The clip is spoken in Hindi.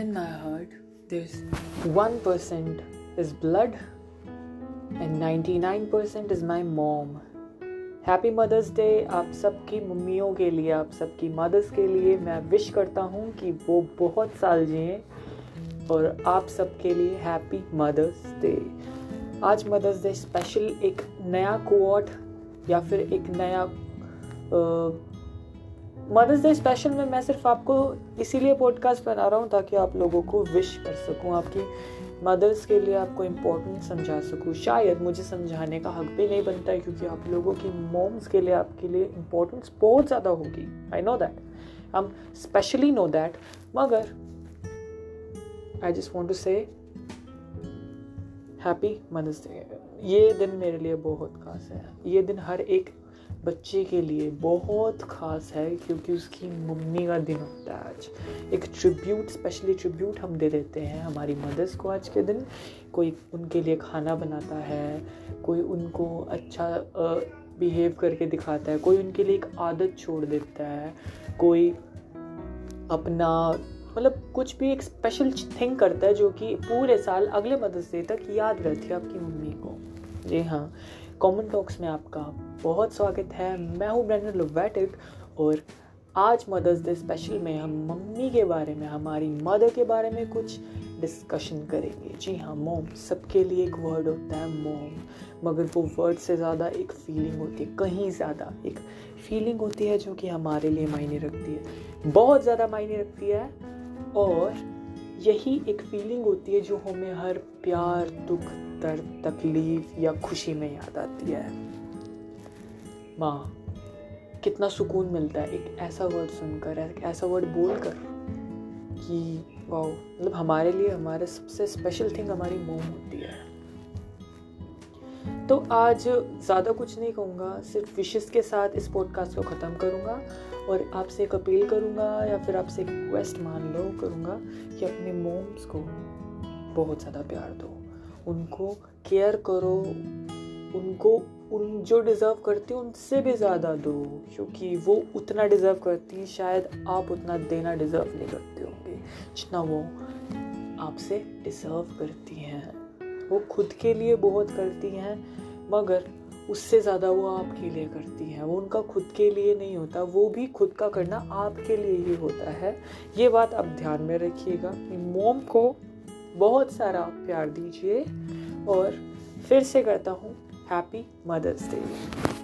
This 1% is blood and 99% is my mom. Happy mother's day आप सबकी मम्मियों के लिए, आप सबकी मदर्स के लिए मैं विश करता हूँ कि वो बहुत साल जिए और आप सबके लिए हैप्पी मदर्स डे आज मदर्स डे स्पेशल एक नया कोट या फिर एक नया मदर्स डे स्पेशल में मैं सिर्फ़ आपको इसीलिए पॉडकास्ट बना रहा हूँ ताकि आप लोगों को विश कर सकूँ, आपकी मदर्स के लिए आपको इम्पोर्टेंट समझा सकूँ। शायद मुझे समझाने का हक भी नहीं बनता है क्योंकि आप लोगों की मोम्स के लिए, आपके लिए इम्पोर्टेंस बहुत ज़्यादा होगी। आई नो दैट हम स्पेशली नो दैट मगर I just want to say happy mother's day ये दिन मेरे लिए बहुत खास है। ये दिन हर एक बच्चे के लिए बहुत ख़ास है, क्योंकि उसकी मम्मी का दिन होता है आज। एक ट्रिब्यूट स्पेशली ट्रिब्यूट हम दे देते हैं हमारी मदर्स को आज के दिन। कोई उनके लिए खाना बनाता है, कोई उनको अच्छा बिहेव करके दिखाता है, कोई उनके लिए एक आदत छोड़ देता है, कोई अपना मतलब कुछ भी एक स्पेशल थिंग करता है जो कि पूरे साल अगले मदर्स डे तक याद रहती है आपकी मम्मी को। जी हाँ। कॉमन टॉक्स में आपका बहुत स्वागत है। मैं हूँ ब्रैंडन लोवेटिक और आज मदर्स डे स्पेशल में हम मम्मी के बारे में, हमारी मदर के बारे में कुछ डिस्कशन करेंगे। जी हाँ मोम सबके लिए एक वर्ड होता है मोम मगर वो वर्ड से ज़्यादा एक फीलिंग होती है, कहीं ज़्यादा एक फीलिंग होती है जो कि हमारे लिए मायने रखती है। बहुत ज़्यादा मायने रखती है और यही एक फीलिंग होती है जो हमें हर प्यार, दुख, दर्द, तकलीफ़ या खुशी में याद आती है। माँ, कितना सुकून मिलता है एक ऐसा वर्ड सुनकर एक ऐसा वर्ड बोल कर कि वाह मतलब हमारे लिए, हमारे सबसे स्पेशल थिंग हमारी मोम होती है। तो आज ज़्यादा कुछ नहीं कहूँगा, सिर्फ़ विशेष के साथ इस पॉडकास्ट को ख़त्म करूँगा और आपसे एक अपील करूँगा या फिर आपसे एक रिक्वेस्ट मान लो करूँगा कि अपने मोम्स को बहुत ज़्यादा प्यार दो। उनको केयर करो, उनको, उन जो डिज़र्व करती हैं, उनसे भी ज़्यादा दो, क्योंकि वो उतना डिज़र्व करती हैं, शायद आप उतना देना डिज़र्व नहीं करते होंगे, जितना वो आपसे डिज़र्व करती हैं। वो खुद के लिए बहुत करती हैं मगर उससे ज़्यादा वो आपके लिए करती हैं वो उनका खुद के लिए नहीं होता, वो भी खुद का करना आपके लिए ही होता है ये बात आप ध्यान में रखिएगा मोम को बहुत सारा प्यार दीजिए और फिर से करता हूँ हैप्पी मदर्स Day.